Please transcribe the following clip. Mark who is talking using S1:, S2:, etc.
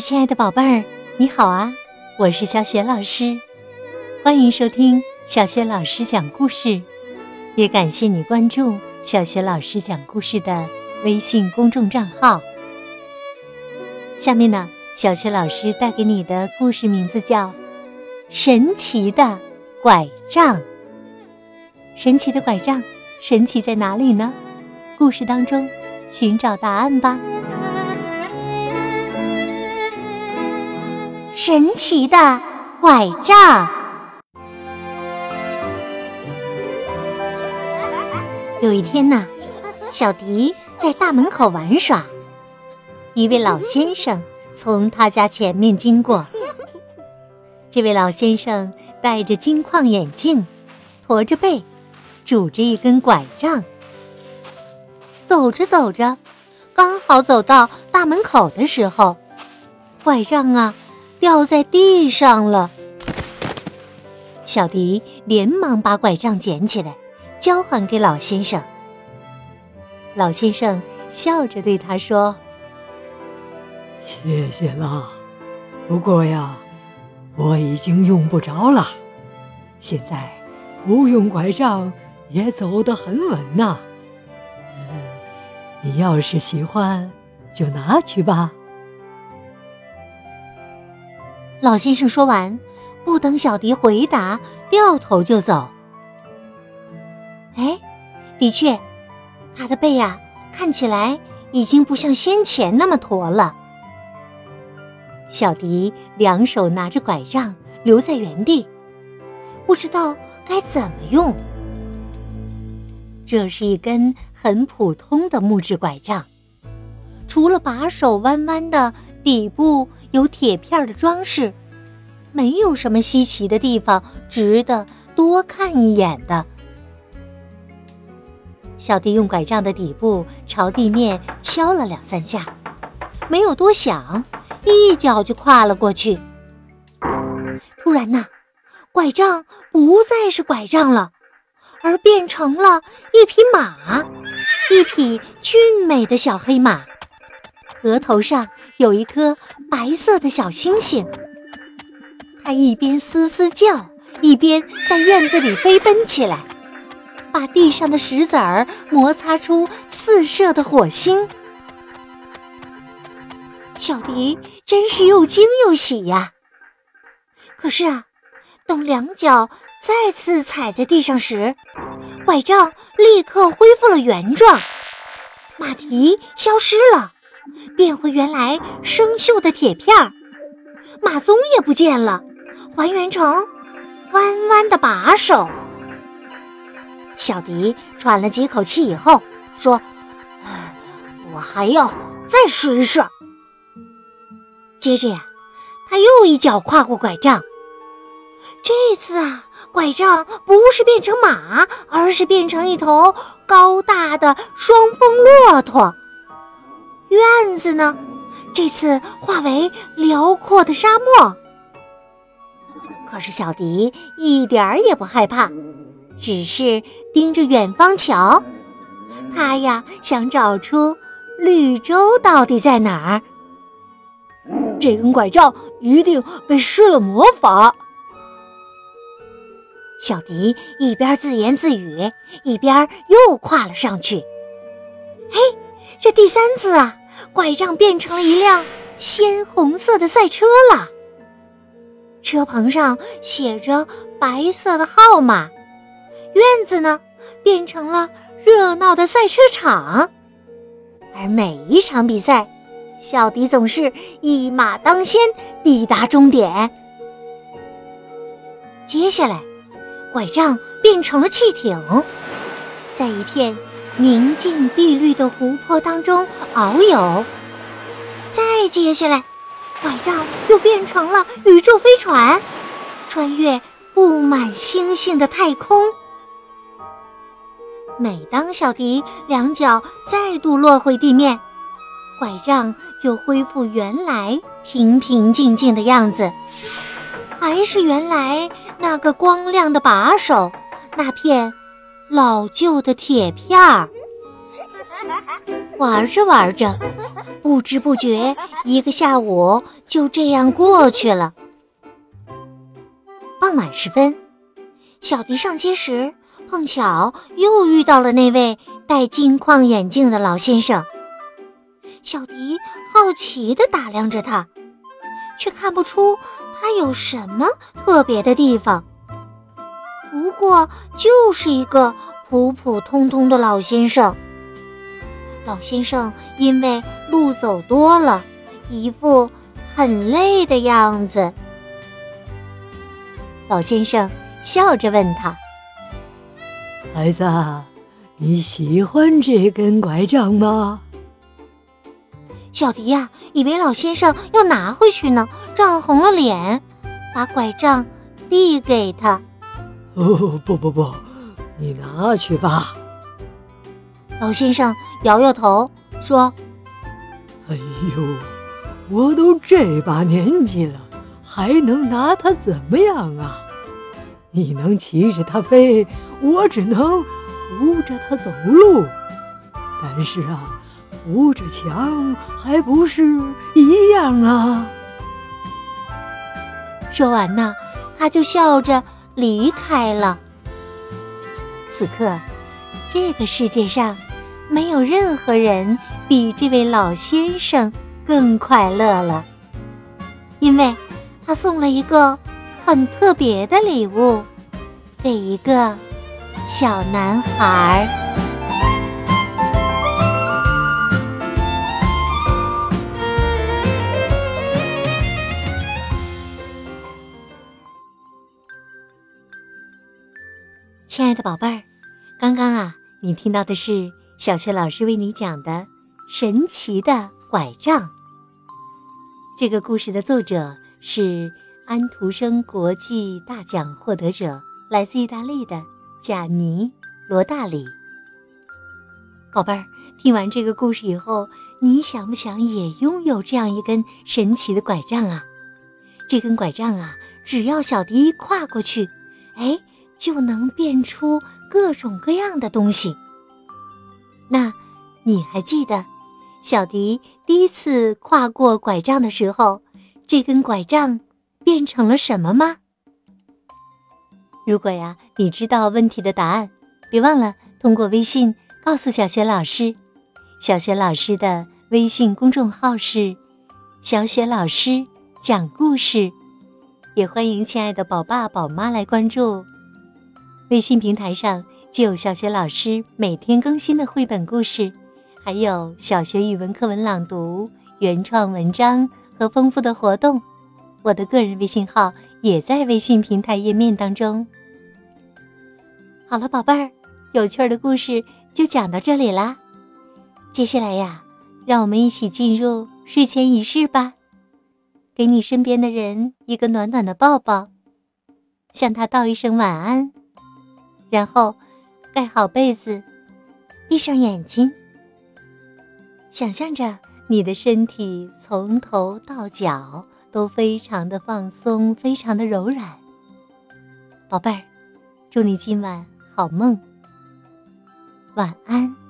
S1: 亲爱的宝贝儿，你好啊！我是小雪老师，欢迎收听小雪老师讲故事，也感谢你关注小雪老师讲故事的微信公众账号。下面呢，小雪老师带给你的故事名字叫《神奇的拐杖》。神奇的拐杖，神奇在哪里呢？故事当中寻找答案吧。
S2: 神奇的拐杖。有一天呢，小迪在大门口玩耍，一位老先生从他家前面经过。这位老先生戴着金框眼镜，驼着背，拄着一根拐杖。走着走着，刚好走到大门口的时候，拐杖啊！掉在地上了，小迪连忙把拐杖捡起来，交还给老先生。老先生笑着对他说：“
S3: 谢谢了，不过呀，我已经用不着了，现在不用拐杖也走得很稳呐。你要是喜欢，就拿去吧。”
S2: 老先生说完，不等小迪回答，掉头就走。哎，的确，他的背呀，看起来已经不像先前那么驼了。小迪两手拿着拐杖，留在原地，不知道该怎么用。这是一根很普通的木质拐杖，除了把手弯弯的。底部有铁片的装饰，没有什么稀奇的地方，值得多看一眼的。小弟用拐杖的底部朝地面敲了两三下，没有多想，一脚就跨了过去。突然呢，拐杖不再是拐杖了，而变成了一匹马，一匹俊美的小黑马，额头上。有一颗白色的小星星，它一边嘶嘶叫，一边在院子里飞奔起来，把地上的石子儿摩擦出四射的火星。小迪真是又惊又喜呀！可是啊，等两脚再次踩在地上时，拐杖立刻恢复了原状，马蹄消失了。变回原来生锈的铁片儿，马鬃也不见了，还原成弯弯的把手。小迪喘了几口气以后说：“我还要再试一试。”接着呀，他又一脚跨过拐杖。这次啊，拐杖不是变成马，而是变成一头高大的双峰骆驼。院子呢？这次化为辽阔的沙漠。可是小迪一点儿也不害怕，只是盯着远方瞧。他呀，想找出绿洲到底在哪儿。这根拐杖一定被施了魔法。小迪一边自言自语，一边又跨了上去。嘿！这第三次啊，拐杖变成了一辆鲜红色的赛车了。车棚上写着白色的号码，院子呢变成了热闹的赛车场。而每一场比赛，小迪总是一马当先，抵达终点。接下来，拐杖变成了汽艇，在一片。宁静碧绿的湖泊当中遨游，再接下来，拐杖又变成了宇宙飞船，穿越布满星星的太空。每当小迪两脚再度落回地面，拐杖就恢复原来平平静静的样子，还是原来那个光亮的把手，那片。老旧的铁片儿，玩着玩着，不知不觉一个下午就。
S4: 这样过去了。傍晚时分，小迪上街时，碰巧又遇到了那位戴金框眼镜的老先生。小迪好奇地打量着他，却看不出他有什么特别的地方。不过就是一个普普通通的老先生。老先生因为路走多了，一副很累的样子。
S2: 老先生笑着问他：“
S3: 孩子，你喜欢这根拐杖吗？”
S4: 小迪呀，以为老先生要拿回去呢，涨红了脸，把拐杖递给他。
S3: “哦，不不不，你拿去吧。”
S4: 老先生摇摇头说：“
S3: 哎呦，我都这把年纪了。”还能拿它怎么样啊？你能骑着它飞，我只能扶着它走路。但是啊，扶着墙还不是一样啊？
S4: 说完呢，他就笑着离开了。
S2: 此刻，这个世界上没有任何人比这位老先生更快乐了，
S4: 因为。他送了一个很特别的礼物给一个小男孩儿。
S2: 亲爱的宝贝儿，刚刚啊，你听到的是小学老师为你讲的神奇的拐杖。这个故事的作者。是安徒生国际大奖获得者，来自意大利的贾尼罗大里。宝贝儿，听完这个故事以后，你想不想也拥有这样一根神奇的拐杖啊？这根拐杖啊，只要小迪一跨过去，哎，就能变出各种各样的东西。那你还记得小迪第一次跨过拐杖的时候？这根拐杖变成了什么吗？如果呀，你知道问题的答案，别忘了通过微信告诉小雪老师。小雪老师的微信公众号是“小雪老师讲故事”，也欢迎亲爱的宝爸宝妈来关注。微信平台上就有小学老师每天更新的绘本故事，还有小学语文课文朗读、原创文章。和丰富的活动，我的个人微信号也在微信平台页面当中。好了，宝贝儿，有趣儿的故事就讲到这里啦。接下来呀，让我们一起进入睡前仪式吧。给你身边的人一个暖暖的抱抱，向他道一声晚安，然后盖好被子，闭上眼睛，想象着。你的身体从头到脚都非常的放松，非常的柔软，宝贝儿，祝你今晚好梦，晚安。